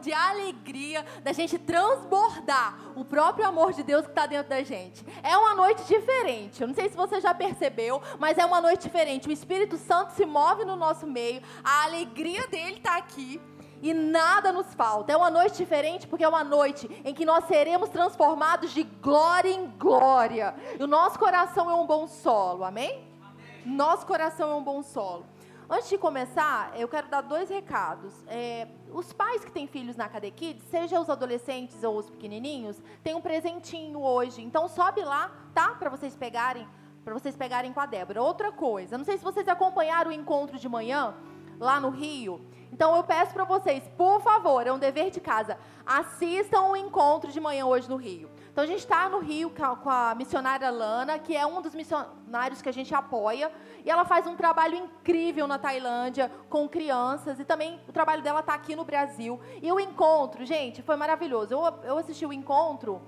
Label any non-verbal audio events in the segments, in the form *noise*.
de alegria, da gente transbordar o próprio amor de Deus que está dentro da gente. É uma noite diferente. Eu não sei se você já percebeu, mas é uma noite diferente. O Espírito Santo se move no nosso meio, a alegria dele está aqui e nada nos falta. É uma noite diferente porque é uma noite em que nós seremos transformados de glória em glória. E o nosso coração é um bom solo, amém? amém. Nosso coração é um bom solo. Antes de começar, eu quero dar dois recados. É, os pais que têm filhos na Cadê Kids, seja os adolescentes ou os pequenininhos, tem um presentinho hoje. Então sobe lá, tá? Para vocês pegarem, para vocês pegarem com a Débora. Outra coisa, não sei se vocês acompanharam o encontro de manhã lá no Rio. Então eu peço para vocês, por favor, é um dever de casa, assistam o encontro de manhã hoje no Rio. Então a gente está no Rio com a missionária Lana, que é um dos missionários que a gente apoia, e ela faz um trabalho incrível na Tailândia com crianças, e também o trabalho dela está aqui no Brasil. E o encontro, gente, foi maravilhoso. Eu, eu assisti o encontro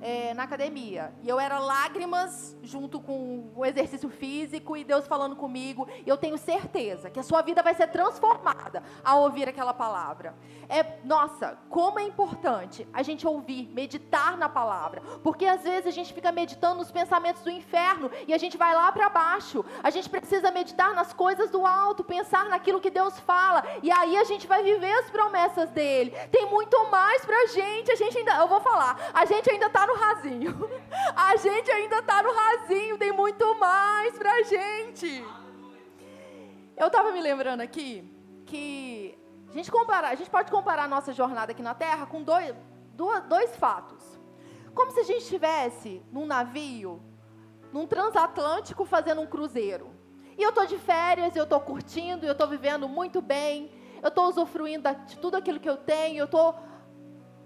é, na academia. E eu era lágrimas junto com o exercício físico e Deus falando comigo. E eu tenho certeza que a sua vida vai ser transformada ao ouvir aquela palavra. É, nossa, como é importante a gente ouvir, meditar na palavra. Porque às vezes a gente fica meditando nos pensamentos do inferno e a gente vai lá para baixo. A gente precisa meditar nas coisas do alto, pensar naquilo que Deus fala. E aí a gente vai viver as promessas dele. Tem muito mais pra gente. A gente ainda, eu vou falar, a gente ainda está no rasinho. *laughs* A gente ainda está no rasinho, tem muito mais pra gente. Eu estava me lembrando aqui que a gente, compara, a gente pode comparar a nossa jornada aqui na Terra com dois, dois, dois fatos. Como se a gente estivesse num navio, num transatlântico, fazendo um cruzeiro. E eu estou de férias, eu estou curtindo, eu estou vivendo muito bem, eu estou usufruindo de tudo aquilo que eu tenho, eu estou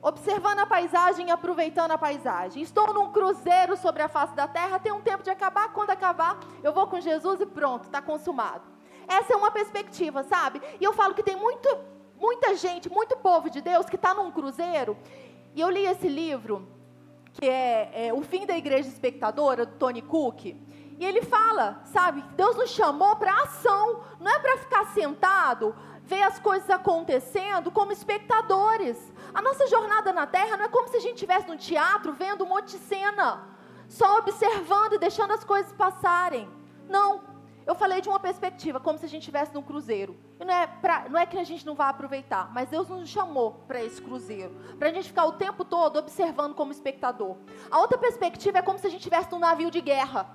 observando a paisagem e aproveitando a paisagem. Estou num cruzeiro sobre a face da terra, tem um tempo de acabar, quando acabar, eu vou com Jesus e pronto, está consumado. Essa é uma perspectiva, sabe? E eu falo que tem muito, muita gente, muito povo de Deus que está num cruzeiro. E eu li esse livro, que é, é O Fim da Igreja Espectadora, do Tony Cook. E ele fala, sabe, Deus nos chamou para ação, não é para ficar sentado, ver as coisas acontecendo como espectadores. A nossa jornada na Terra não é como se a gente estivesse no teatro vendo um monte de cena, só observando e deixando as coisas passarem. Não. Eu falei de uma perspectiva, como se a gente estivesse num cruzeiro. E não é, pra, não é que a gente não vá aproveitar, mas Deus nos chamou para esse cruzeiro. Para a gente ficar o tempo todo observando como espectador. A outra perspectiva é como se a gente estivesse num navio de guerra.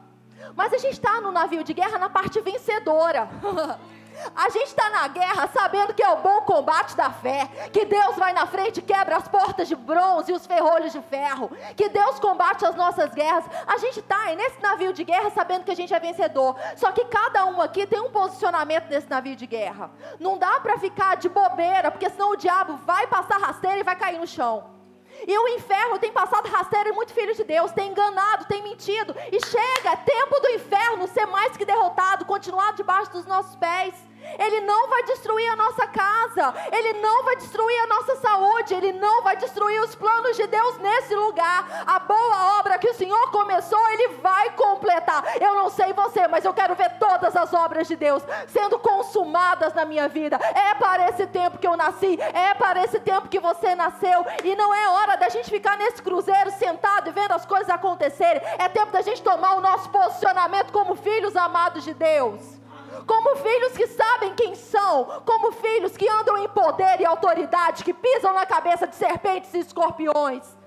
Mas a gente está no navio de guerra na parte vencedora. *laughs* A gente está na guerra sabendo que é o bom combate da fé, que Deus vai na frente e quebra as portas de bronze e os ferrolhos de ferro, que Deus combate as nossas guerras. A gente está nesse navio de guerra sabendo que a gente é vencedor. Só que cada um aqui tem um posicionamento nesse navio de guerra. Não dá para ficar de bobeira, porque senão o diabo vai passar rasteira e vai cair no chão. E o inferno tem passado rasteiro em muitos filhos de Deus, tem enganado, tem mentido. E chega, é tempo do inferno ser mais que derrotado, continuar debaixo dos nossos pés. Ele não vai destruir a nossa casa, Ele não vai destruir a nossa saúde, Ele não vai destruir os planos de Deus nesse lugar. A boa obra que o Senhor começou, Ele vai completar. Eu não sei você, mas eu quero ver todas as obras de Deus sendo consumadas na minha vida. É para esse tempo que eu nasci, é para esse tempo que você nasceu, e não é hora da gente ficar nesse cruzeiro sentado e vendo as coisas acontecerem. É tempo da gente tomar o nosso posicionamento como filhos amados de Deus como filhos que sabem quem são, como filhos que andam em poder e autoridade, que pisam na cabeça de serpentes e escorpiões,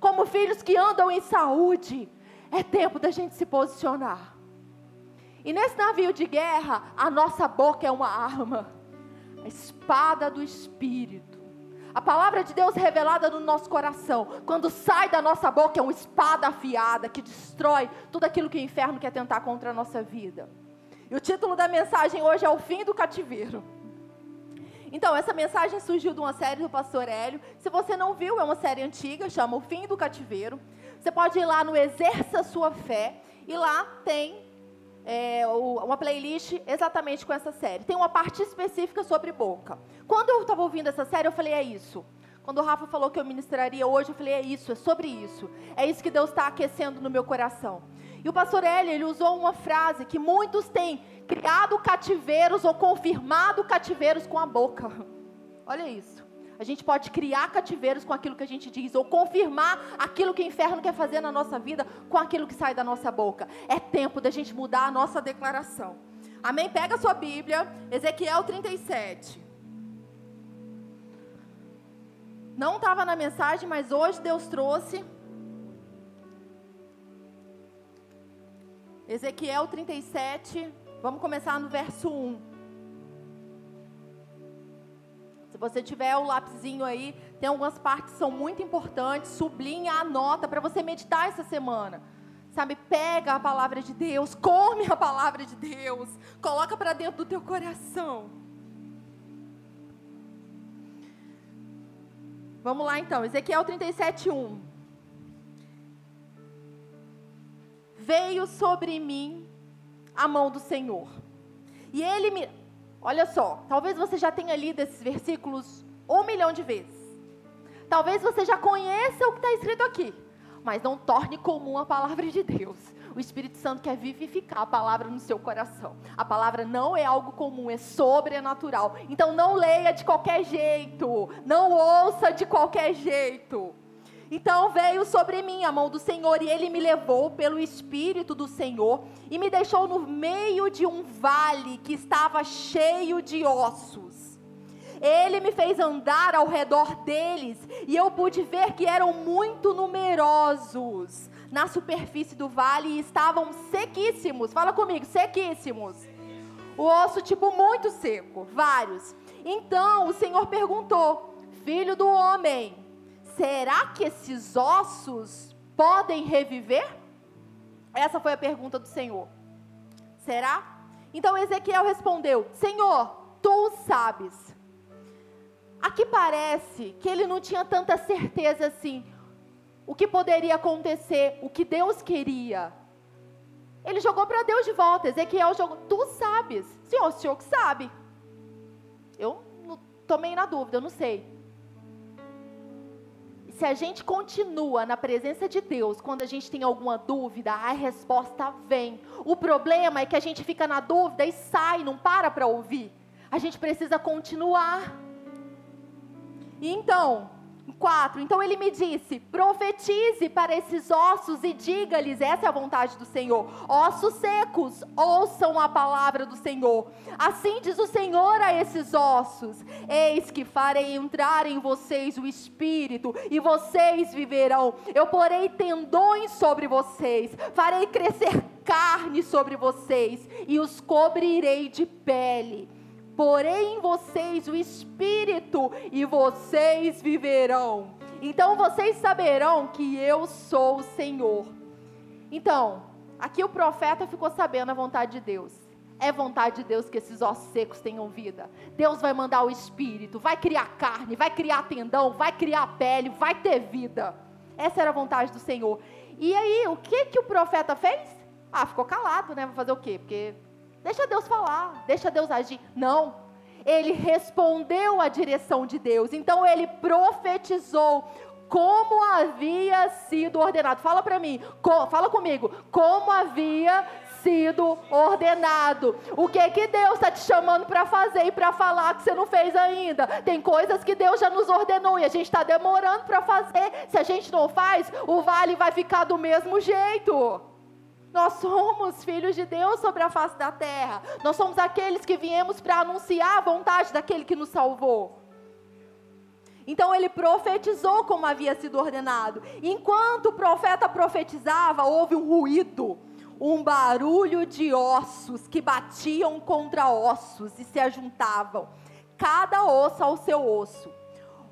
como filhos que andam em saúde. É tempo da gente se posicionar. E nesse navio de guerra, a nossa boca é uma arma, a espada do Espírito. A palavra de Deus revelada no nosso coração, quando sai da nossa boca, é uma espada afiada que destrói tudo aquilo que o inferno quer tentar contra a nossa vida. E o título da mensagem hoje é O Fim do Cativeiro. Então, essa mensagem surgiu de uma série do pastor Hélio. Se você não viu, é uma série antiga, chama O Fim do Cativeiro. Você pode ir lá no Exerça Sua Fé e lá tem é, uma playlist exatamente com essa série. Tem uma parte específica sobre boca. Quando eu estava ouvindo essa série, eu falei: é isso. Quando o Rafa falou que eu ministraria hoje, eu falei: é isso, é sobre isso. É isso que Deus está aquecendo no meu coração. E o pastor Eli, ele usou uma frase que muitos têm criado cativeiros ou confirmado cativeiros com a boca. *laughs* Olha isso. A gente pode criar cativeiros com aquilo que a gente diz, ou confirmar aquilo que o inferno quer fazer na nossa vida com aquilo que sai da nossa boca. É tempo da gente mudar a nossa declaração. Amém? Pega a sua Bíblia, Ezequiel 37. Não estava na mensagem, mas hoje Deus trouxe. Ezequiel 37, vamos começar no verso 1. Se você tiver o lapisinho aí, tem algumas partes que são muito importantes, sublinha, anota para você meditar essa semana. Sabe, pega a palavra de Deus, come a palavra de Deus, coloca para dentro do teu coração. Vamos lá então, Ezequiel 37:1. Veio sobre mim a mão do Senhor. E ele me Olha só, talvez você já tenha lido esses versículos um milhão de vezes. Talvez você já conheça o que está escrito aqui, mas não torne comum a palavra de Deus. O Espírito Santo quer vivificar a palavra no seu coração. A palavra não é algo comum, é sobrenatural. Então não leia de qualquer jeito, não ouça de qualquer jeito. Então veio sobre mim a mão do Senhor, e ele me levou pelo Espírito do Senhor e me deixou no meio de um vale que estava cheio de ossos. Ele me fez andar ao redor deles, e eu pude ver que eram muito numerosos na superfície do vale e estavam sequíssimos. Fala comigo, sequíssimos. O osso, tipo, muito seco, vários. Então o Senhor perguntou: Filho do homem será que esses ossos podem reviver? Essa foi a pergunta do Senhor. Será? Então Ezequiel respondeu: Senhor, tu sabes. Aqui parece que ele não tinha tanta certeza assim. O que poderia acontecer, o que Deus queria. Ele jogou para Deus de volta. Ezequiel jogou: Tu sabes. Senhor, o senhor que sabe. Eu tomei na dúvida, eu não sei se a gente continua na presença de Deus, quando a gente tem alguma dúvida, a resposta vem. O problema é que a gente fica na dúvida e sai, não para para ouvir. A gente precisa continuar. E então, 4. Então ele me disse: profetize para esses ossos e diga-lhes: essa é a vontade do Senhor. Ossos secos, ouçam a palavra do Senhor. Assim diz o Senhor a esses ossos: Eis que farei entrar em vocês o espírito, e vocês viverão. Eu porei tendões sobre vocês, farei crescer carne sobre vocês, e os cobrirei de pele porei em vocês o espírito e vocês viverão. Então vocês saberão que eu sou o Senhor. Então, aqui o profeta ficou sabendo a vontade de Deus. É vontade de Deus que esses ossos secos tenham vida. Deus vai mandar o espírito, vai criar carne, vai criar tendão, vai criar pele, vai ter vida. Essa era a vontade do Senhor. E aí, o que que o profeta fez? Ah, ficou calado, né? Vai fazer o quê? Porque Deixa Deus falar, deixa Deus agir. Não. Ele respondeu à direção de Deus. Então ele profetizou como havia sido ordenado. Fala para mim, fala comigo. Como havia sido ordenado. O que que Deus está te chamando para fazer e para falar que você não fez ainda? Tem coisas que Deus já nos ordenou e a gente está demorando para fazer. Se a gente não faz, o vale vai ficar do mesmo jeito. Nós somos filhos de Deus sobre a face da terra. Nós somos aqueles que viemos para anunciar a vontade daquele que nos salvou. Então ele profetizou como havia sido ordenado. Enquanto o profeta profetizava, houve um ruído, um barulho de ossos que batiam contra ossos e se ajuntavam, cada osso ao seu osso.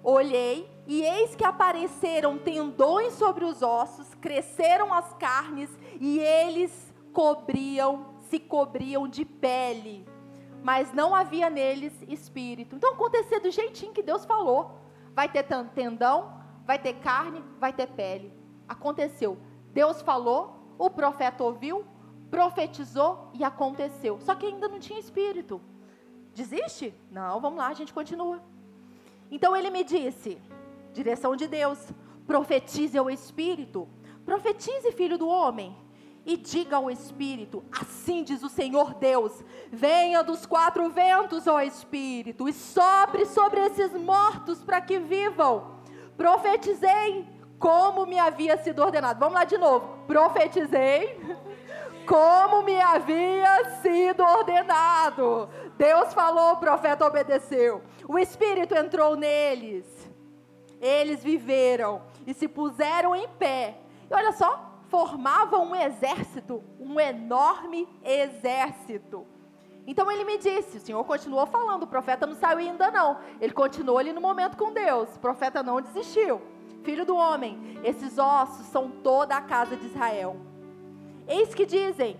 Olhei e eis que apareceram tendões sobre os ossos, cresceram as carnes e eles cobriam, se cobriam de pele, mas não havia neles espírito. Então acontecia do jeitinho que Deus falou. Vai ter tendão, vai ter carne, vai ter pele. Aconteceu. Deus falou, o profeta ouviu, profetizou e aconteceu. Só que ainda não tinha espírito. Desiste? Não, vamos lá, a gente continua. Então ele me disse: direção de Deus, profetize ao espírito, profetize, filho do homem, e diga ao Espírito: Assim diz o Senhor Deus: Venha dos quatro ventos, ó Espírito, e sopre sobre esses mortos para que vivam. Profetizei como me havia sido ordenado. Vamos lá de novo. Profetizei como me havia sido ordenado. Deus falou, o profeta obedeceu. O Espírito entrou neles. Eles viveram e se puseram em pé. E olha só, formavam um exército, um enorme exército. Então ele me disse, o Senhor continuou falando, o profeta não saiu ainda não. Ele continuou ali no momento com Deus. O profeta não desistiu. Filho do homem, esses ossos são toda a casa de Israel. Eis que dizem: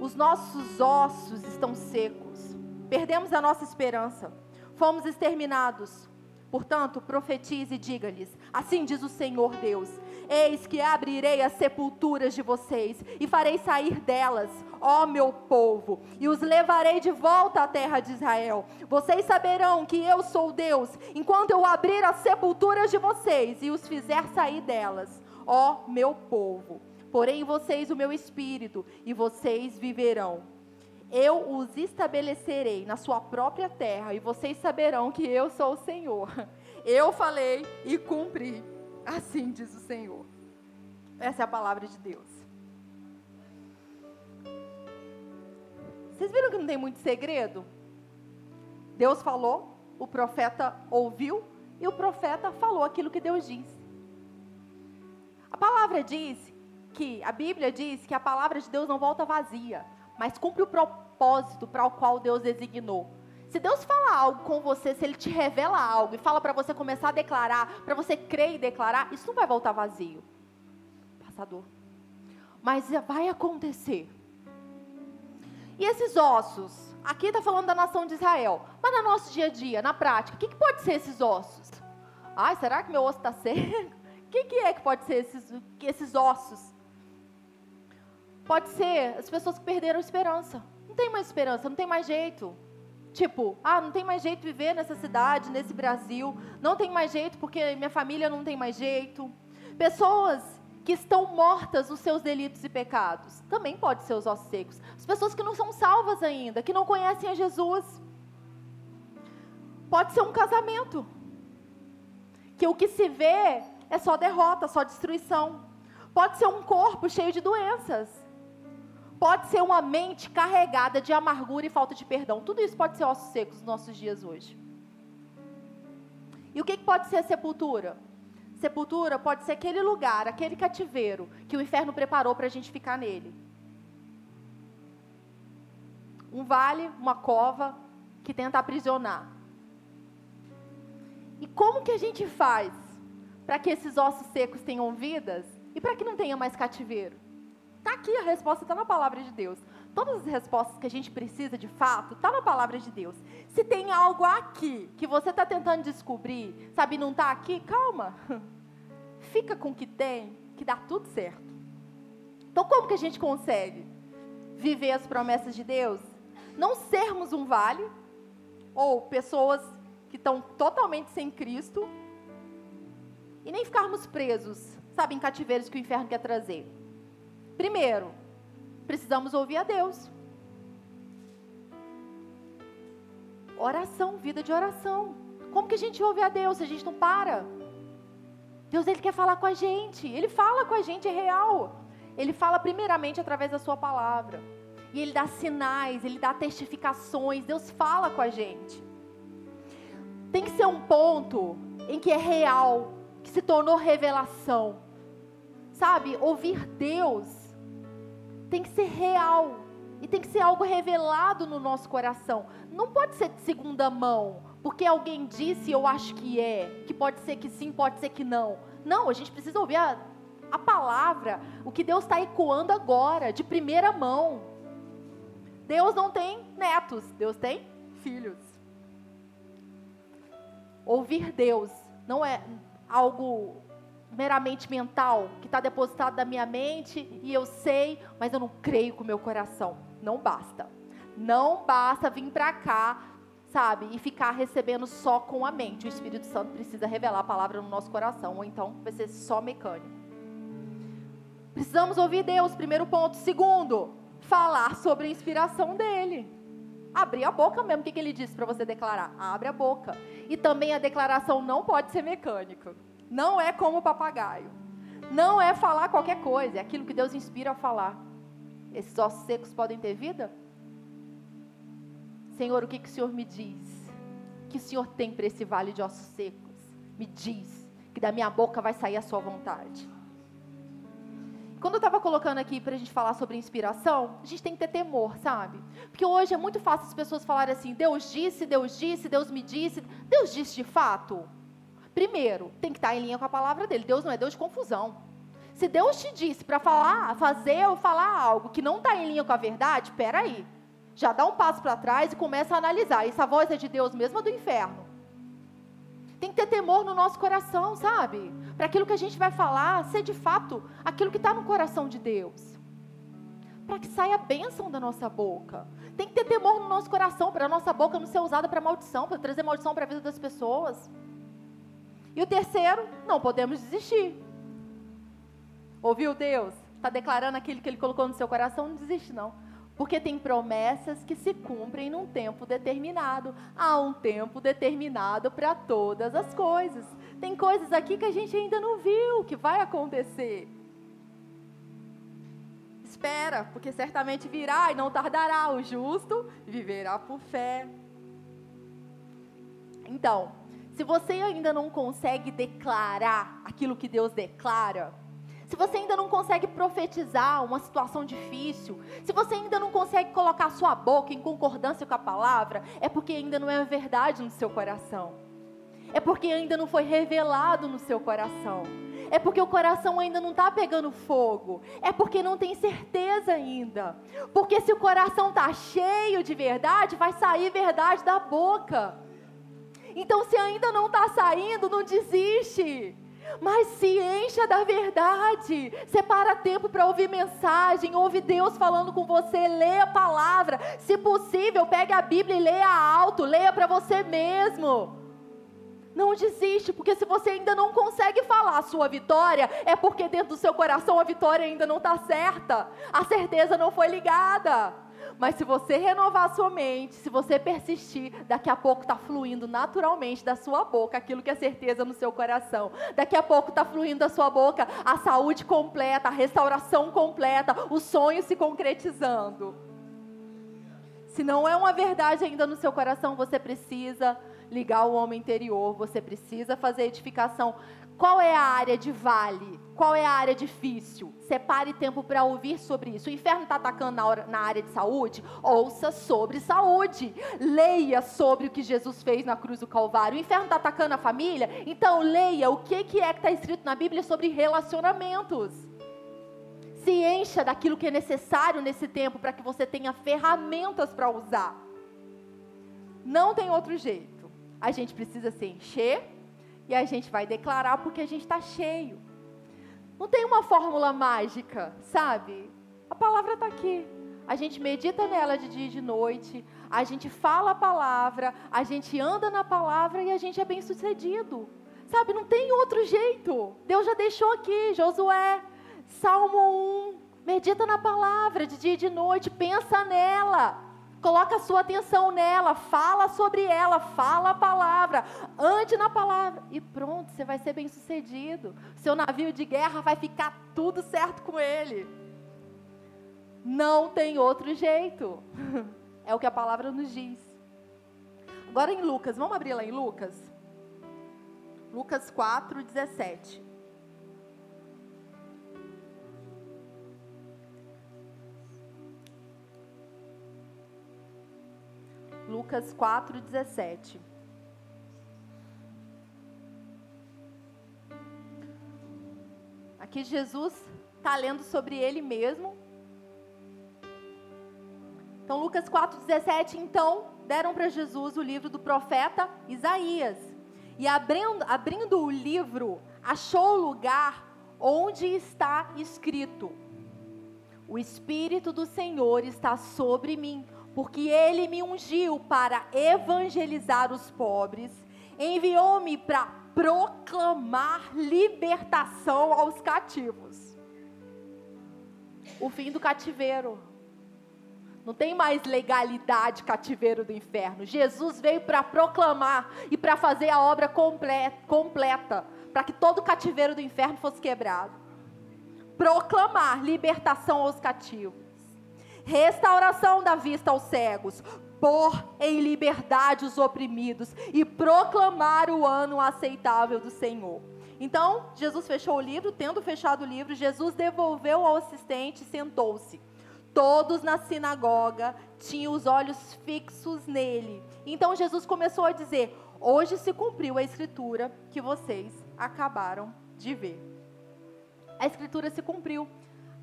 os nossos ossos estão secos, perdemos a nossa esperança, fomos exterminados. Portanto, profetize e diga-lhes: Assim diz o Senhor Deus: Eis que abrirei as sepulturas de vocês e farei sair delas, ó meu povo, e os levarei de volta à terra de Israel. Vocês saberão que eu sou Deus, enquanto eu abrir as sepulturas de vocês e os fizer sair delas, ó meu povo. Porém, vocês o meu espírito, e vocês viverão. Eu os estabelecerei na sua própria terra, e vocês saberão que eu sou o Senhor. *laughs* Eu falei e cumpri. Assim diz o Senhor. Essa é a palavra de Deus. Vocês viram que não tem muito segredo? Deus falou, o profeta ouviu e o profeta falou aquilo que Deus diz. A palavra diz que, a Bíblia diz que a palavra de Deus não volta vazia, mas cumpre o propósito para o qual Deus designou. Se Deus fala algo com você, se Ele te revela algo e fala para você começar a declarar, para você crer e declarar, isso não vai voltar vazio. Passador. Mas vai acontecer. E esses ossos? Aqui está falando da nação de Israel. Mas no nosso dia a dia, na prática, o que, que pode ser esses ossos? Ai, será que meu osso está seco? O *laughs* que, que é que pode ser esses, esses ossos? Pode ser as pessoas que perderam esperança. Não tem mais esperança, não tem mais jeito. Tipo, ah, não tem mais jeito de viver nessa cidade, nesse Brasil. Não tem mais jeito porque minha família não tem mais jeito. Pessoas que estão mortas nos seus delitos e pecados. Também pode ser os ossos secos. As pessoas que não são salvas ainda, que não conhecem a Jesus. Pode ser um casamento. Que o que se vê é só derrota, só destruição. Pode ser um corpo cheio de doenças pode ser uma mente carregada de amargura e falta de perdão. Tudo isso pode ser ossos secos nos nossos dias hoje. E o que, pode ser sepultura? Sepultura pode ser aquele lugar, aquele cativeiro que o inferno preparou para a gente ficar nele. Um vale, uma cova que tenta aprisionar. E como que a gente faz para que esses ossos secos tenham vidas e para que não tenha mais cativeiro? Está aqui a resposta, está na palavra de Deus. Todas as respostas que a gente precisa de fato, está na palavra de Deus. Se tem algo aqui que você está tentando descobrir, sabe, não está aqui, calma. *laughs* Fica com o que tem, que dá tudo certo. Então, como que a gente consegue viver as promessas de Deus? Não sermos um vale, ou pessoas que estão totalmente sem Cristo, e nem ficarmos presos, sabe, em cativeiros que o inferno quer trazer. Primeiro, precisamos ouvir a Deus. Oração, vida de oração. Como que a gente ouve a Deus se a gente não para? Deus ele quer falar com a gente. Ele fala com a gente, é real. Ele fala primeiramente através da sua palavra. E ele dá sinais, ele dá testificações. Deus fala com a gente. Tem que ser um ponto em que é real, que se tornou revelação. Sabe, ouvir Deus tem que ser real. E tem que ser algo revelado no nosso coração. Não pode ser de segunda mão, porque alguém disse, eu acho que é, que pode ser que sim, pode ser que não. Não, a gente precisa ouvir a, a palavra, o que Deus está ecoando agora, de primeira mão. Deus não tem netos, Deus tem filhos. Ouvir Deus não é algo meramente mental, que está depositado na minha mente e eu sei, mas eu não creio com o meu coração. Não basta. Não basta vir para cá, sabe, e ficar recebendo só com a mente. O Espírito Santo precisa revelar a palavra no nosso coração, ou então vai ser só mecânico. Precisamos ouvir Deus, primeiro ponto. Segundo, falar sobre a inspiração dele. Abrir a boca mesmo. O que, que ele disse para você declarar? Abre a boca. E também a declaração não pode ser mecânica. Não é como papagaio. Não é falar qualquer coisa. É aquilo que Deus inspira a falar. Esses ossos secos podem ter vida? Senhor, o que, que o Senhor me diz? O que o Senhor tem para esse vale de ossos secos? Me diz que da minha boca vai sair a sua vontade. Quando eu estava colocando aqui para a gente falar sobre inspiração, a gente tem que ter temor, sabe? Porque hoje é muito fácil as pessoas falarem assim: Deus disse, Deus disse, Deus me disse. Deus disse de fato? Primeiro, tem que estar em linha com a palavra dele. Deus não é Deus de confusão. Se Deus te disse para falar, fazer ou falar algo que não está em linha com a verdade, peraí. Já dá um passo para trás e começa a analisar. Essa voz é de Deus mesmo ou do inferno? Tem que ter temor no nosso coração, sabe? Para aquilo que a gente vai falar ser de fato aquilo que está no coração de Deus. Para que saia a bênção da nossa boca. Tem que ter temor no nosso coração, para a nossa boca não ser usada para maldição, para trazer maldição para a vida das pessoas. E o terceiro, não podemos desistir. Ouviu Deus? Está declarando aquilo que Ele colocou no seu coração? Não desiste, não. Porque tem promessas que se cumprem num tempo determinado. Há um tempo determinado para todas as coisas. Tem coisas aqui que a gente ainda não viu que vai acontecer. Espera, porque certamente virá e não tardará. O justo viverá por fé. Então, se você ainda não consegue declarar aquilo que Deus declara, se você ainda não consegue profetizar uma situação difícil, se você ainda não consegue colocar sua boca em concordância com a palavra, é porque ainda não é verdade no seu coração. É porque ainda não foi revelado no seu coração. É porque o coração ainda não está pegando fogo. É porque não tem certeza ainda. Porque se o coração está cheio de verdade, vai sair verdade da boca. Então, se ainda não está saindo, não desiste mas se encha da verdade. Separa tempo para ouvir mensagem, ouve Deus falando com você, leia a palavra. Se possível, pegue a Bíblia e leia alto, leia para você mesmo. Não desiste, porque se você ainda não consegue falar a sua vitória, é porque dentro do seu coração a vitória ainda não está certa. A certeza não foi ligada. Mas se você renovar a sua mente, se você persistir, daqui a pouco está fluindo naturalmente da sua boca aquilo que é certeza no seu coração. Daqui a pouco está fluindo da sua boca a saúde completa, a restauração completa, o sonho se concretizando. Se não é uma verdade ainda no seu coração, você precisa ligar o homem interior, você precisa fazer edificação. Qual é a área de vale? Qual é a área difícil? Separe tempo para ouvir sobre isso. O inferno está atacando na, hora, na, área de saúde? Ouça sobre saúde. Leia sobre o que Jesus fez na cruz do Calvário. O inferno está atacando a família? Então leia o que, que é que está escrito na Bíblia sobre relacionamentos. Se encha daquilo que é necessário nesse tempo para que você tenha ferramentas para usar. Não tem outro jeito. A gente precisa se encher e a gente vai declarar porque a gente está cheio. Não tem uma fórmula mágica, sabe? A palavra está aqui. A gente medita nela de dia e de noite, a gente fala a palavra, a gente anda na palavra e a gente é bem sucedido. Sabe, não tem outro jeito. Deus já deixou aqui, Josué, Salmo 1. Medita na palavra de dia e de noite, pensa nela. Coloca a sua atenção nela, fala sobre ela, fala a palavra, ande na palavra e pronto, você vai ser bem sucedido. Seu navio de guerra vai ficar tudo certo com ele. Não tem outro jeito. *laughs* É o que a palavra nos diz. Agora em Lucas, vamos abrir lá em Lucas? Lucas 4, 17. Lucas 4, 17. Aqui Jesus está lendo sobre ele mesmo. Então, Lucas 4, 17. Então, deram para Jesus o livro do profeta Isaías. E abrindo, abrindo o livro, achou o lugar onde está escrito: O Espírito do Senhor está sobre mim porque ele me ungiu para evangelizar os pobres, enviou-me para proclamar libertação aos cativos. o fim do cativeiro. Não tem mais legalidade cativeiro do inferno. Jesus veio para proclamar e para fazer a obra completa, para que todo o cativeiro do inferno fosse quebrado. Proclamar libertação aos cativos, restauração da vista aos cegos, pôr em liberdade os oprimidos e proclamar o ano aceitável do Senhor. Então, Jesus fechou o livro, tendo fechado o livro, Jesus devolveu ao assistente e sentou-se. Todos na sinagoga tinham os olhos fixos nele. Então Jesus começou a dizer: Hoje se cumpriu a escritura que vocês acabaram de ver. A escritura se cumpriu.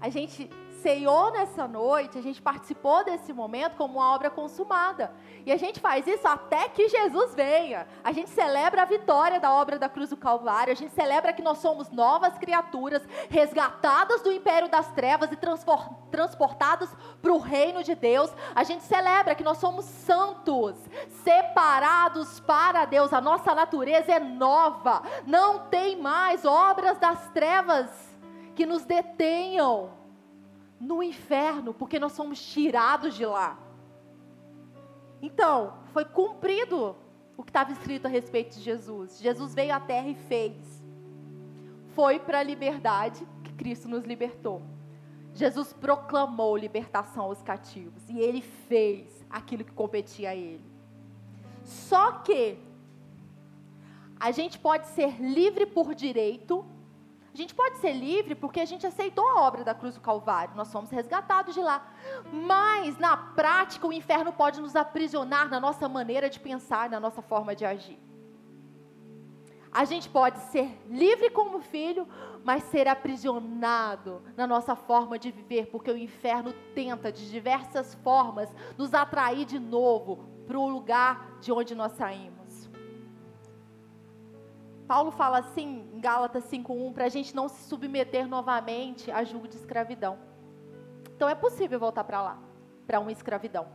A gente ceiou nessa noite, a gente participou desse momento como uma obra consumada. E a gente faz isso até que Jesus venha. A gente celebra a vitória da obra da cruz do Calvário, a gente celebra que nós somos novas criaturas, resgatadas do império das trevas e transportadas para o reino de Deus. A gente celebra que nós somos santos, separados para Deus. A nossa natureza é nova, não tem mais obras das trevas que nos detenham no inferno, porque nós somos tirados de lá. Então, foi cumprido o que estava escrito a respeito de Jesus. Jesus veio à terra e fez. Foi para a liberdade que Cristo nos libertou. Jesus proclamou libertação aos cativos e ele fez aquilo que competia a ele. Só que a gente pode ser livre por direito a gente pode ser livre porque a gente aceitou a obra da cruz do Calvário, nós somos resgatados de lá. Mas, na prática, o inferno pode nos aprisionar na nossa maneira de pensar, na nossa forma de agir. A gente pode ser livre como filho, mas ser aprisionado na nossa forma de viver, porque o inferno tenta de diversas formas nos atrair de novo para o lugar de onde nós saímos. Paulo fala assim em Gálatas 5:1 para a gente não se submeter novamente a julgo de escravidão. Então é possível voltar para lá, para uma escravidão.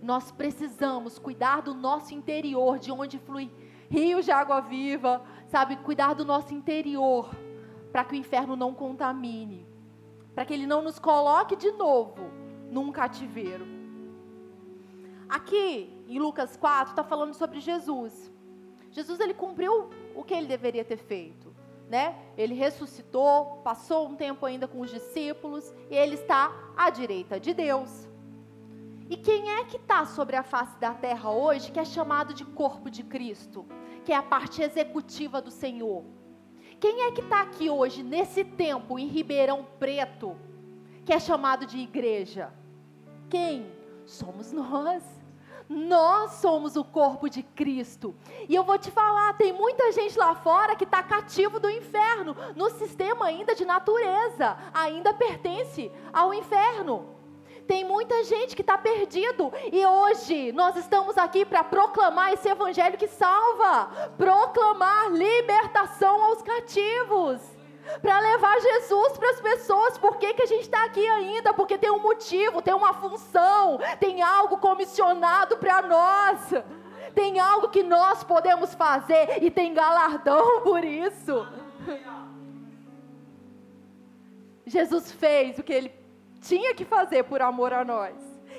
Nós precisamos cuidar do nosso interior, de onde flui rios de água viva, sabe? Cuidar do nosso interior, para que o inferno não contamine, para que ele não nos coloque de novo num cativeiro. Aqui em Lucas 4 está falando sobre Jesus. Jesus ele cumpriu o que ele deveria ter feito, né? Ele ressuscitou, passou um tempo ainda com os discípulos e ele está à direita de Deus. E quem é que está sobre a face da terra hoje que é chamado de corpo de Cristo, que é a parte executiva do Senhor? Quem é que está aqui hoje, nesse tempo, em Ribeirão Preto, que é chamado de igreja? Quem? Somos nós. Nós somos o corpo de Cristo. E eu vou te falar, tem muita gente lá fora que está cativo do inferno, no sistema ainda de natureza, ainda pertence ao inferno. Tem muita gente que está perdido e hoje nós estamos aqui para proclamar esse evangelho que salva, proclamar libertação aos cativos para levar Jesus para as pessoas. Por que, que a gente está aqui ainda? Porque tem um motivo, tem uma função, tem algo comissionado para nós. Tem algo que nós podemos fazer e tem galardão *laughs* por isso. Jesus fez o que ele tinha que fazer por amor a nós.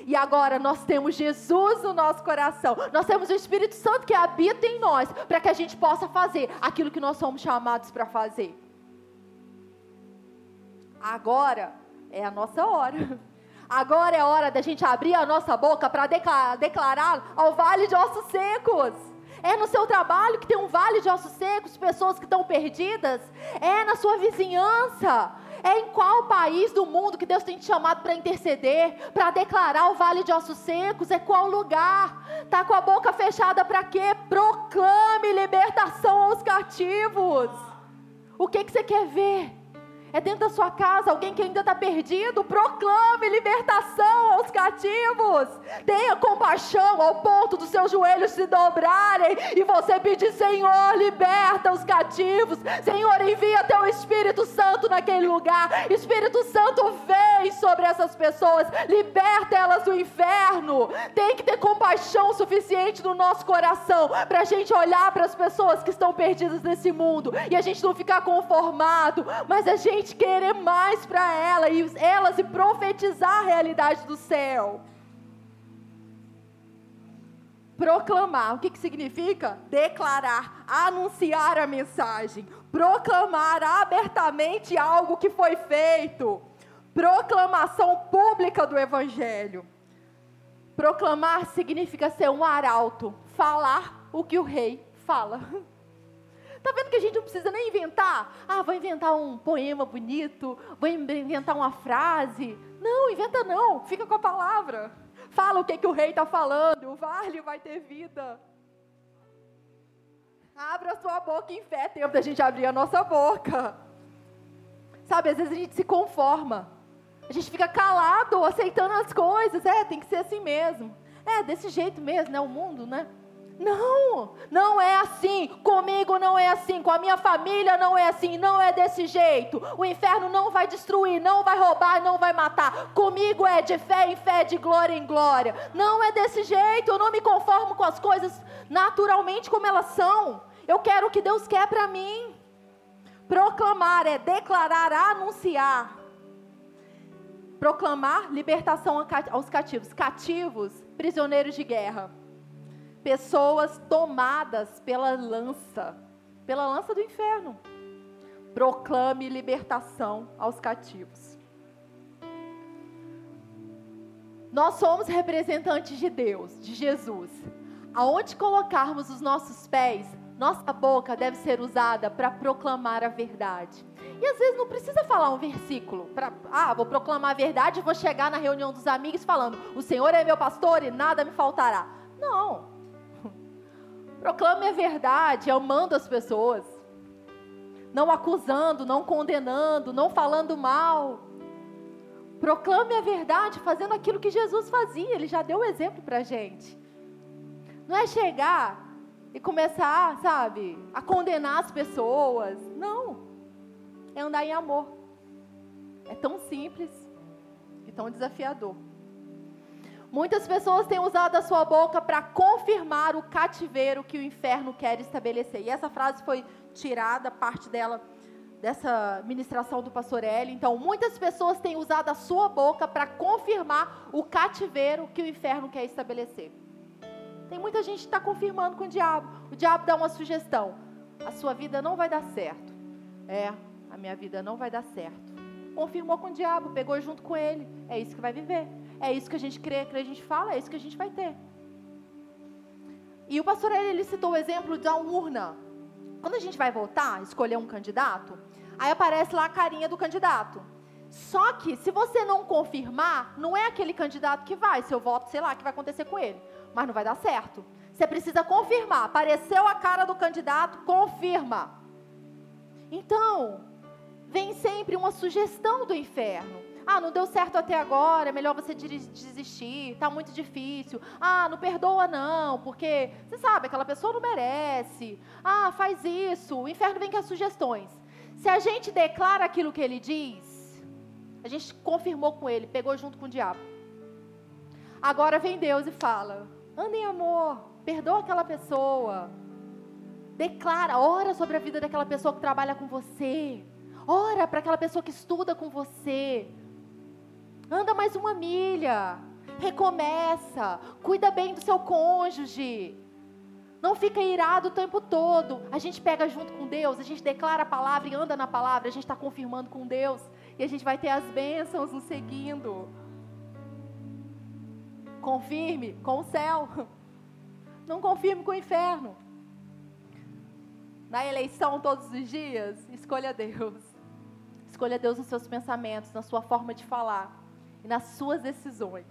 E agora nós temos Jesus no nosso coração. Nós temos o Espírito Santo que habita em nós para que a gente possa fazer aquilo que nós somos chamados para fazer. Agora é a nossa hora. Agora é a hora da gente abrir a nossa boca para declarar, ao vale de ossos secos. É no seu trabalho que tem um vale de ossos secos, pessoas que estão perdidas. É na sua vizinhança. É em qual país do mundo que Deus tem te chamado para interceder, para declarar o vale de ossos secos? É qual lugar? Tá com a boca fechada para quê? Proclame libertação aos cativos. O que que você quer ver? É dentro da sua casa, alguém que ainda está perdido, proclame libertação aos cativos. Tenha compaixão ao ponto dos seus joelhos se dobrarem e você pedir: Senhor, liberta os cativos. Senhor, envia teu Espírito Santo naquele lugar. Espírito Santo, vem sobre essas pessoas, liberta elas do inferno. Tem que ter compaixão suficiente no nosso coração para a gente olhar para as pessoas que estão perdidas nesse mundo e a gente não ficar conformado, mas a gente querer mais para ela e elas e profetizar a realidade do céu proclamar. O que, que significa? Declarar, anunciar a mensagem, proclamar abertamente algo que foi feito. Proclamação pública do Evangelho. Proclamar significa ser um arauto, falar o que o rei fala. *laughs* Tá vendo que a gente não precisa nem inventar? Ah, vou inventar um poema bonito, vou inventar uma frase. Não, inventa não, fica com a palavra. Fala o que, que o rei está falando. O vale vai ter vida. Abra a sua boca em fé. Tempo da gente abrir a nossa boca. Sabe, às vezes a gente se conforma. A gente fica calado, aceitando as coisas. É, tem que ser assim mesmo. É, desse jeito mesmo, né? O mundo, né? Não, não é assim. Comigo não é assim. Com a minha família não é assim. Não é desse jeito. O inferno não vai destruir, não vai roubar, não vai matar. Comigo é de fé em fé, de glória em glória. Não é desse jeito. Eu não me conformo com as coisas naturalmente como elas são. Eu quero o que Deus quer para mim. Proclamar é declarar, anunciar. Proclamar libertação aos cativos. Cativos, prisioneiros de guerra pessoas tomadas pela lança, pela lança do inferno. Proclame libertação aos cativos. Nós somos representantes de Deus, de Jesus. Aonde colocarmos os nossos pés, nossa boca deve ser usada para proclamar a verdade. E às vezes não precisa falar um versículo para, ah, vou proclamar a verdade e vou chegar na reunião dos amigos falando: "O Senhor é meu pastor e nada me faltará". Não. Proclame a verdade, amando as pessoas. Não acusando, não condenando, não falando mal. Proclame a verdade fazendo aquilo que Jesus fazia. Ele já deu o exemplo para a gente. Não é chegar e começar, sabe, a condenar as pessoas. Não. É andar em amor. É tão simples e tão desafiador. Muitas pessoas têm usado a sua boca para confirmar o cativeiro que o inferno quer estabelecer. E essa frase foi tirada, parte dela, dessa ministração do pastor Eli. Então, muitas pessoas têm usado a sua boca para confirmar o cativeiro que o inferno quer estabelecer. Tem muita gente que está confirmando com o diabo. O diabo dá uma sugestão: a sua vida não vai dar certo. É, a minha vida não vai dar certo. Confirmou com o diabo, pegou junto com ele. É isso que vai viver. É isso que a gente crê, que a gente fala, é isso que a gente vai ter. E o pastor ele citou o exemplo da urna. Quando a gente vai votar, escolher um candidato, aí aparece lá a carinha do candidato. Só que se você não confirmar, não é aquele candidato que vai, seu voto, sei lá, que vai acontecer com ele, mas não vai dar certo. Você precisa confirmar. Apareceu a cara do candidato, confirma. Então, vem sempre uma sugestão do inferno. Ah, não deu certo até agora, é melhor você desistir, está muito difícil. Ah, não perdoa não, porque você sabe, aquela pessoa não merece. Ah, faz isso. O inferno vem com as sugestões. Se a gente declara aquilo que ele diz, a gente confirmou com ele, pegou junto com o diabo. Agora vem Deus e fala: anda em amor, perdoa aquela pessoa. Declara, ora sobre a vida daquela pessoa que trabalha com você. Ora para aquela pessoa que estuda com você. Anda mais uma milha. Recomeça. Cuida bem do seu cônjuge. Não fica irado o tempo todo. A gente pega junto com Deus, a gente declara a palavra e anda na palavra, a gente está confirmando com Deus. E a gente vai ter as bênçãos nos seguindo. Confirme com o céu. *laughs* Não confirme com o inferno. Na eleição todos os dias, escolha Deus. Escolha Deus nos seus pensamentos, na sua forma de falar e nas suas decisões.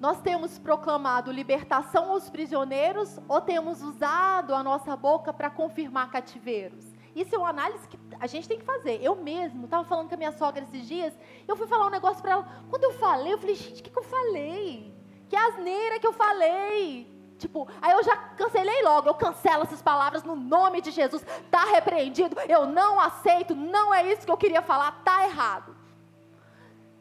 Nós temos proclamado libertação aos prisioneiros ou temos usado a nossa boca para confirmar cativeiros? Isso é uma análise que a gente tem que fazer. Eu mesmo estava falando com a minha sogra esses dias, eu fui falar um negócio para ela. Quando eu falei, eu falei, gente, o que, que eu falei? Que asneira que eu falei. Tipo, aí eu já cancelei logo, eu cancelo essas palavras no nome de Jesus, tá repreendido, eu não aceito, não é isso que eu queria falar, tá errado.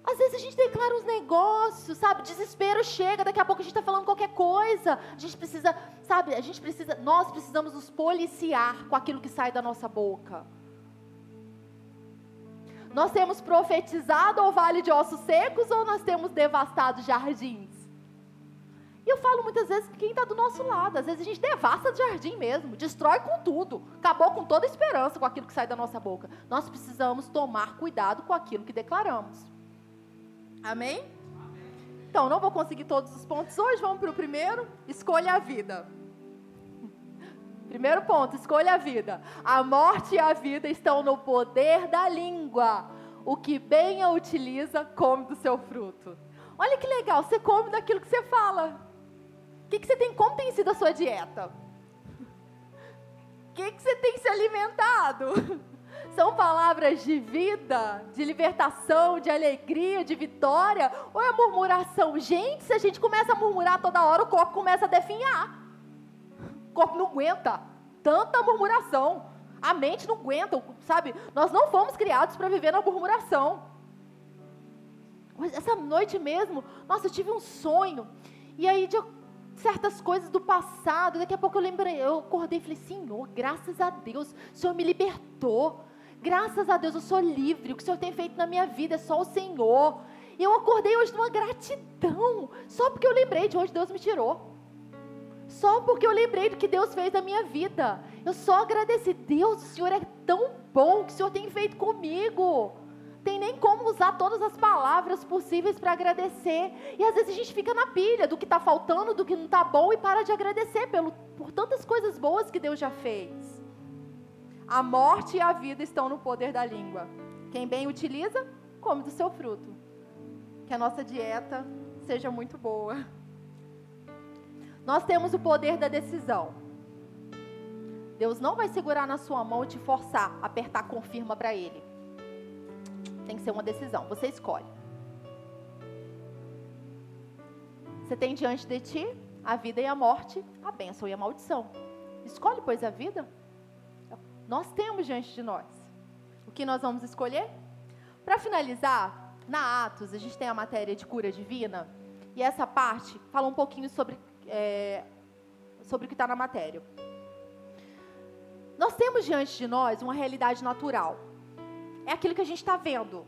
Às vezes a gente declara uns negócios, sabe? Desespero chega, daqui a pouco a gente está falando qualquer coisa. A gente precisa, sabe? A gente precisa, nós precisamos nos policiar com aquilo que sai da nossa boca. Nós temos profetizado o vale de ossos secos ou nós temos devastado jardins? Eu falo muitas vezes que quem está do nosso lado, às vezes a gente devasta o jardim mesmo, destrói com tudo, acabou com toda a esperança com aquilo que sai da nossa boca. Nós precisamos tomar cuidado com aquilo que declaramos. Amém? Então, não vou conseguir todos os pontos hoje, vamos para o primeiro. Escolha a vida. Primeiro ponto, escolha a vida. A morte e a vida estão no poder da língua. O que bem a utiliza, come do seu fruto. Olha que legal, você come daquilo que você fala. Que, que você tem, como tem sido a sua dieta? O que, que você tem se alimentado? *laughs* São palavras de vida, de libertação, de alegria, de vitória? Ou é murmuração? Gente, se a gente começa a murmurar toda hora, o corpo começa a definhar. O corpo não aguenta tanta murmuração. A mente não aguenta, sabe? Nós não fomos criados para viver na murmuração. Essa noite mesmo, nossa, eu tive um sonho. E aí, de certas coisas do passado, daqui a pouco eu lembrei, eu acordei e falei, Senhor, graças a Deus, o Senhor me libertou. Graças a Deus eu sou livre. O que o Senhor tem feito na minha vida é só o Senhor. E eu acordei hoje numa gratidão. Só porque eu lembrei de onde Deus me tirou. Só porque eu lembrei do que Deus fez na minha vida. Eu só agradeci. Deus, o Senhor é tão bom que o Senhor tem feito comigo. Tem nem como usar todas as palavras possíveis para agradecer. E às vezes a gente fica na pilha do que está faltando, do que não está bom e para de agradecer pelo, por tantas coisas boas que Deus já fez. A morte e a vida estão no poder da língua. Quem bem utiliza, come do seu fruto. Que a nossa dieta seja muito boa. Nós temos o poder da decisão. Deus não vai segurar na sua mão e te forçar a apertar confirma para Ele. Tem que ser uma decisão, você escolhe. Você tem diante de ti a vida e a morte, a bênção e a maldição. Escolhe, pois, a vida nós temos diante de nós. O que nós vamos escolher? Para finalizar, na Atos, a gente tem a matéria de cura divina, e essa parte fala um pouquinho sobre, é, sobre o que está na matéria. Nós temos diante de nós uma realidade natural. É aquilo que a gente está vendo.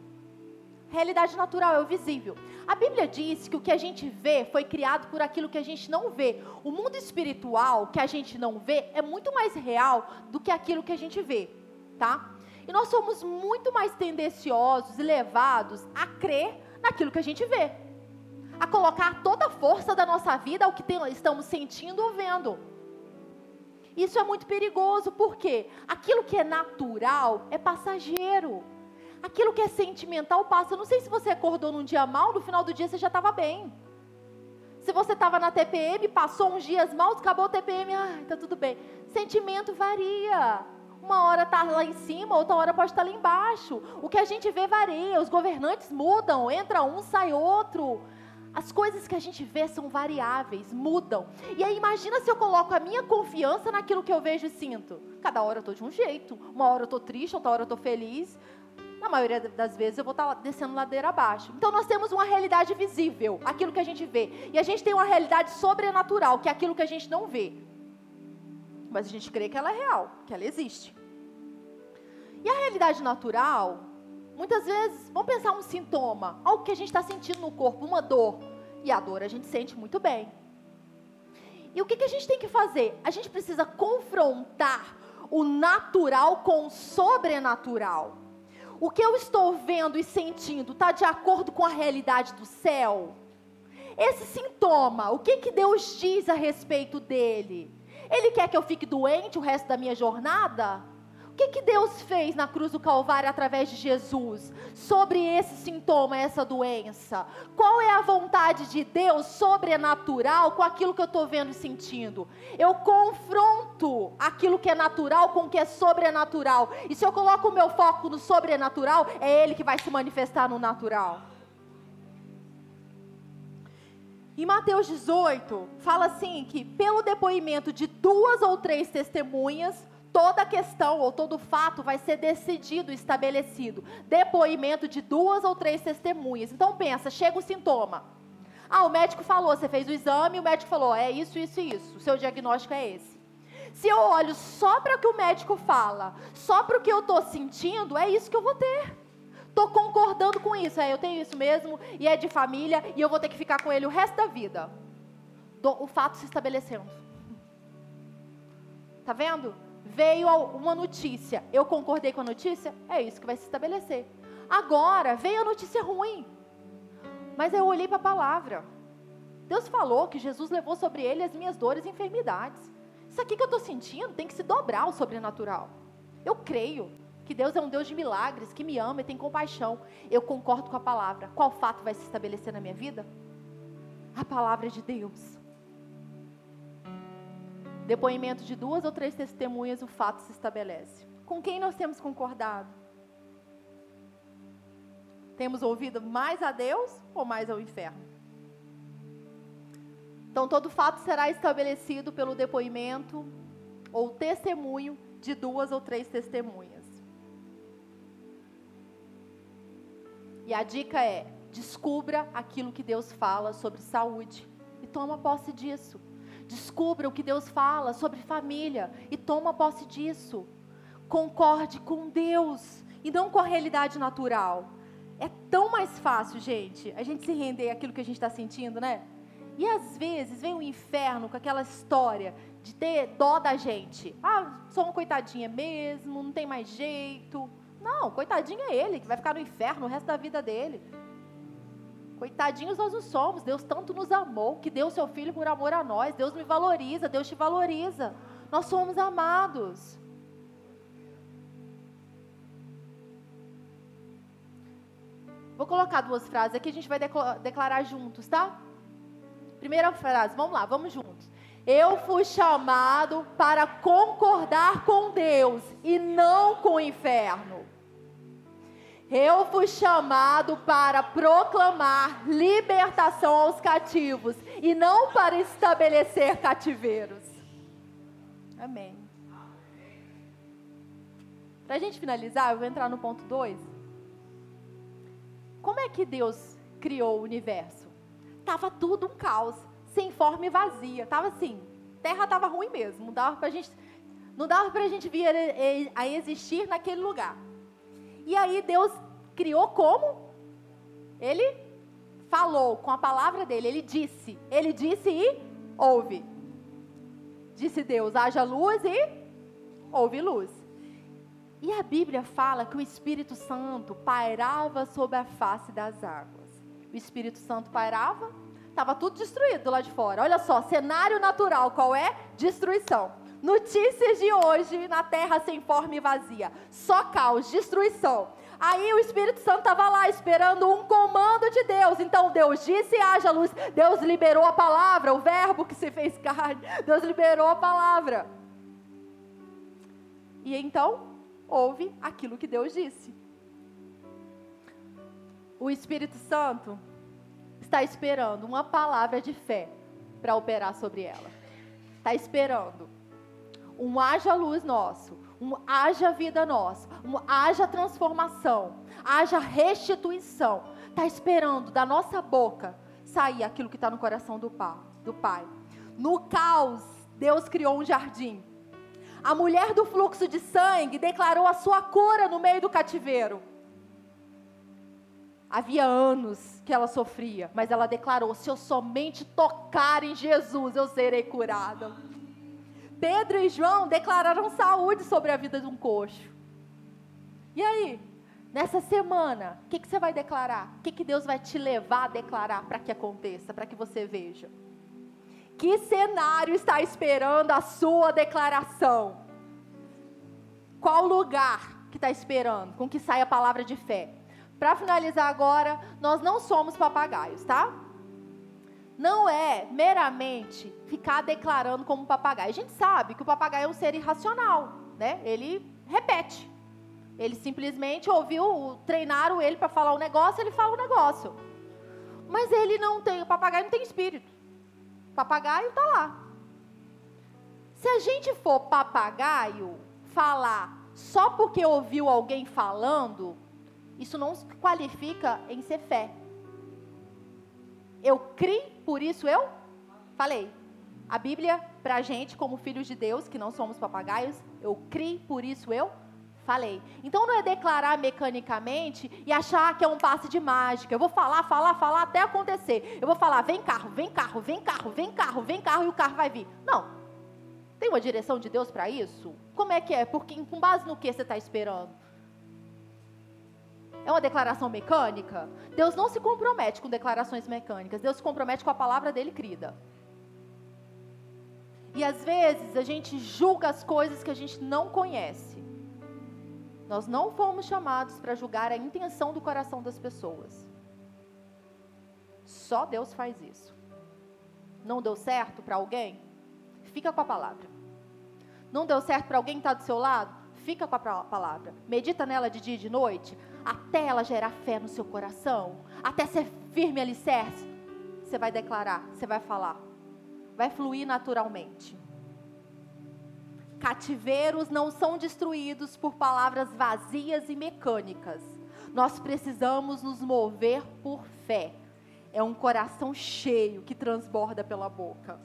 Realidade natural é o visível. A Bíblia diz que o que a gente vê foi criado por aquilo que a gente não vê. O mundo espiritual que a gente não vê é muito mais real do que aquilo que a gente vê, tá? E nós somos muito mais tendenciosos e levados a crer naquilo que a gente vê. A colocar toda a força da nossa vida ao que estamos sentindo ou vendo. Isso é muito perigoso, porque aquilo que é natural é passageiro. Aquilo que é sentimental passa. Eu não sei se você acordou num dia mal, no final do dia você já estava bem. Se você estava na TPM, passou uns dias mal, acabou o TPM, ah, tá tudo bem. Sentimento varia. Uma hora está lá em cima, outra hora pode estar lá embaixo. O que a gente vê varia, os governantes mudam, entra um, sai outro. As coisas que a gente vê são variáveis, mudam. E aí imagina se eu coloco a minha confiança naquilo que eu vejo e sinto. Cada hora eu estou de um jeito. Uma hora eu estou triste, outra hora eu estou feliz na maioria das vezes eu vou estar descendo ladeira abaixo. Então nós temos uma realidade visível, aquilo que a gente vê. E a gente tem uma realidade sobrenatural, que é aquilo que a gente não vê. Mas a gente crê que ela é real, que ela existe. E a realidade natural, muitas vezes, vamos pensar um sintoma, algo que a gente está sentindo no corpo, uma dor. E a dor a gente sente muito bem. E o que, que a gente tem que fazer? A gente precisa confrontar o natural com o sobrenatural o que eu estou vendo e sentindo está de acordo com a realidade do céu? Esse sintoma, o que, que Deus diz a respeito dele? Ele quer que eu fique doente o resto da minha jornada? O que, que Deus fez na cruz do Calvário através de Jesus sobre esse sintoma, essa doença? Qual é a vontade de Deus sobrenatural com aquilo que eu estou vendo e sentindo? Eu confronto aquilo que é natural com o que é sobrenatural. E se eu coloco o meu foco no sobrenatural, é Ele que vai se manifestar no natural. Em Mateus 18, fala assim que pelo depoimento de duas ou três testemunhas, toda questão ou todo fato vai ser decidido, estabelecido. Depoimento de duas ou três testemunhas. Então pensa, chega o sintoma. Ah, o médico falou, você fez o exame, o médico falou, é isso, isso e isso. O seu diagnóstico é esse. Se eu olho só para o que o médico fala, só para o que eu estou sentindo, é isso que eu vou ter. Estou concordando com isso, é, eu tenho isso mesmo, e é de família, e eu vou ter que ficar com ele o resto da vida. o fato se estabelecendo. Tá vendo? Veio uma notícia, eu concordei com a notícia, é isso que vai se estabelecer. Agora, veio a notícia ruim, mas eu olhei para a palavra. Deus falou que Jesus levou sobre ele as minhas dores e enfermidades. Isso aqui que eu estou sentindo tem que se dobrar ao sobrenatural. Eu creio que Deus é um Deus de milagres, que me ama e tem compaixão. Eu concordo com a palavra. Qual fato vai se estabelecer na minha vida? A palavra de Deus. Depoimento de duas ou três testemunhas, o fato se estabelece. Com quem nós temos concordado? Temos ouvido mais a Deus ou mais ao inferno? Então, todo fato será estabelecido pelo depoimento ou testemunho de duas ou três testemunhas. E a dica é: descubra aquilo que Deus fala sobre saúde e toma posse disso. Descubra o que Deus fala sobre família e toma posse disso. Concorde com Deus e não com a realidade natural. É tão mais fácil, gente, a gente se render àquilo que a gente está sentindo, né? E às vezes vem o inferno com aquela história de ter dó da gente. Ah, sou uma coitadinha mesmo, não tem mais jeito. Não, coitadinho é ele, que vai ficar no inferno o resto da vida dele. Coitadinhos nós não somos. Deus tanto nos amou que deu seu filho por amor a nós. Deus me valoriza, Deus te valoriza. Nós somos amados. Vou colocar duas frases aqui, a gente vai declarar juntos, tá? Primeira frase, vamos lá, vamos juntos. Eu fui chamado para concordar com Deus e não com o inferno. Eu fui chamado para proclamar libertação aos cativos e não para estabelecer cativeiros. Amém. Para a gente finalizar, eu vou entrar no ponto 2. Como é que Deus criou o universo? Tava tudo um caos, sem forma e vazia. Tava assim, terra tava ruim mesmo. Não dava para gente, não dava gente vir a existir naquele lugar. E aí Deus criou como? Ele falou com a palavra dele, ele disse. Ele disse e houve. Disse Deus: haja luz e houve luz. E a Bíblia fala que o Espírito Santo pairava sobre a face das águas. O Espírito Santo pairava, estava tudo destruído lá de fora. Olha só, cenário natural, qual é? Destruição. Notícias de hoje na terra sem forma e vazia. Só caos, destruição. Aí o Espírito Santo estava lá esperando um comando de Deus. Então Deus disse: haja luz. Deus liberou a palavra, o verbo que se fez carne. Deus liberou a palavra. E então houve aquilo que Deus disse. O Espírito Santo está esperando uma palavra de fé para operar sobre ela. Está esperando um haja luz nosso, um haja vida nossa, um haja transformação, haja restituição. Está esperando da nossa boca sair aquilo que está no coração do pai, do pai. No caos, Deus criou um jardim. A mulher do fluxo de sangue declarou a sua cura no meio do cativeiro. Havia anos que ela sofria, mas ela declarou: se eu somente tocar em Jesus, eu serei curada. Pedro e João declararam saúde sobre a vida de um coxo. E aí, nessa semana, o que, que, você vai declarar? O que, que Deus vai te levar a declarar para que aconteça, para que você veja? Que cenário está esperando a sua declaração? Qual lugar que está esperando com que saia a palavra de fé? Para finalizar agora, nós não somos papagaios, tá? Não é meramente ficar declarando como papagaio. A gente sabe que o papagaio é um ser irracional, né? Ele repete. Ele simplesmente ouviu, treinaram ele para falar um negócio, ele fala um negócio. Mas ele não tem, o papagaio não tem espírito. O papagaio está lá. Se a gente for papagaio, falar só porque ouviu alguém falando, isso não se qualifica em ser fé. Eu criei, por isso eu falei. A Bíblia, para a gente, como filhos de Deus, que não somos papagaios, eu criei, por isso eu falei. Então não é declarar mecanicamente e achar que é um passe de mágica. Eu vou falar, falar, falar até acontecer. Eu vou falar, vem carro, vem carro, vem carro, vem carro, vem carro e o carro vai vir. Não. Tem uma direção de Deus para isso? Como é que é? Porque, com base no que você está esperando? É uma declaração mecânica? Deus não se compromete com declarações mecânicas. Deus se compromete com a palavra dele crida. E às vezes a gente julga as coisas que a gente não conhece. Nós não fomos chamados para julgar a intenção do coração das pessoas. Só Deus faz isso. Não deu certo para alguém? Fica com a palavra. Não deu certo para alguém que está do seu lado? Fica com a palavra. Medita nela de dia e de noite, até ela gerar fé no seu coração, até ser firme alicerce. Você vai declarar, você vai falar. Vai fluir naturalmente. Cativeiros não são destruídos por palavras vazias e mecânicas. Nós precisamos nos mover por fé. É um coração cheio que transborda pela boca.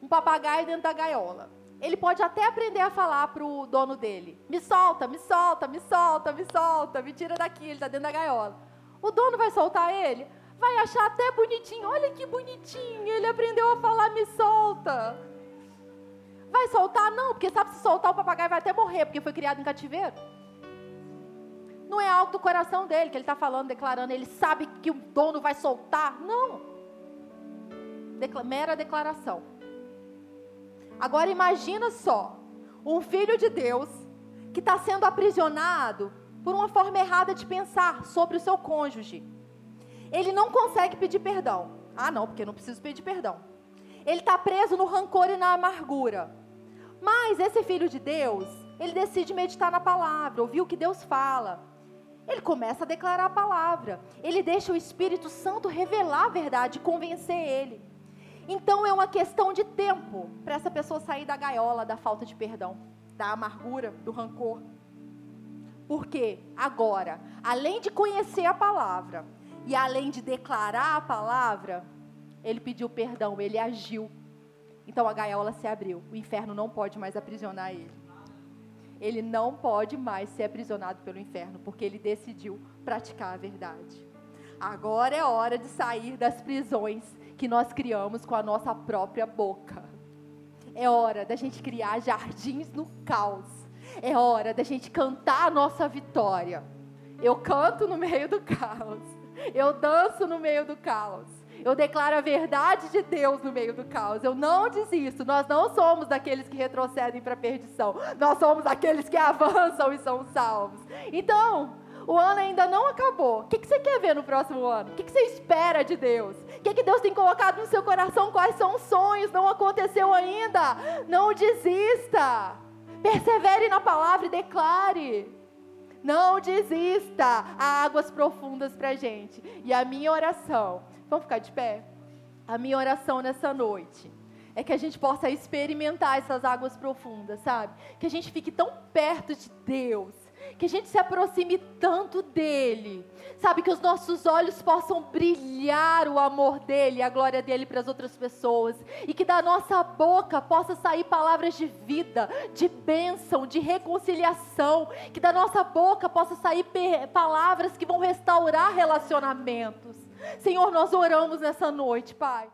Um papagaio dentro da gaiola ele pode até aprender a falar para o dono dele: me solta, me solta, me solta, me solta, me tira daqui, ele está dentro da gaiola. O dono vai soltar ele? Vai achar até bonitinho, olha que bonitinho, ele aprendeu a falar, me solta. Vai soltar? Não, porque sabe se soltar o papagaio vai até morrer, porque foi criado em cativeiro. Não é algo do coração dele que ele está falando, declarando, ele sabe que o dono vai soltar. Não. Decla mera declaração. Agora imagina só, um filho de Deus que está sendo aprisionado por uma forma errada de pensar sobre o seu cônjuge. Ele não consegue pedir perdão. Ah, não, porque não preciso pedir perdão. Ele está preso no rancor e na amargura. Mas esse filho de Deus, ele decide meditar na palavra, ouvir o que Deus fala. Ele começa a declarar a palavra. Ele deixa o Espírito Santo revelar a verdade, convencer ele. Então é uma questão de tempo para essa pessoa sair da gaiola da falta de perdão, da amargura, do rancor. Porque agora, além de conhecer a palavra e além de declarar a palavra, ele pediu perdão, ele agiu. Então a gaiola se abriu. O inferno não pode mais aprisionar ele. Ele não pode mais ser aprisionado pelo inferno, porque ele decidiu praticar a verdade. Agora é hora de sair das prisões que nós criamos com a nossa própria boca. É hora da gente criar jardins no caos. É hora da gente cantar a nossa vitória. Eu canto no meio do caos. Eu danço no meio do caos. Eu declaro a verdade de Deus no meio do caos. Eu não desisto. Nós não somos daqueles que retrocedem para a perdição. Nós somos aqueles que avançam e são salvos. Então, o ano ainda não acabou. O que, você quer ver no próximo ano? O que, você espera de Deus? O que, Deus tem colocado no seu coração? Quais são os sonhos? Não aconteceu ainda. Não desista. Persevere na palavra e declare. Não desista. Há águas profundas para gente. E a minha oração, vamos ficar de pé? A minha oração nessa noite é que a gente possa experimentar essas águas profundas, sabe? Que a gente fique tão perto de Deus que a gente se aproxime tanto dele, sabe? Que os nossos olhos possam brilhar o amor dele, a glória dele para as outras pessoas, e que da nossa boca possa sair palavras de vida, de bênção, de reconciliação, que da nossa boca possa sair palavras que vão restaurar relacionamentos. Senhor, nós oramos nessa noite, Pai.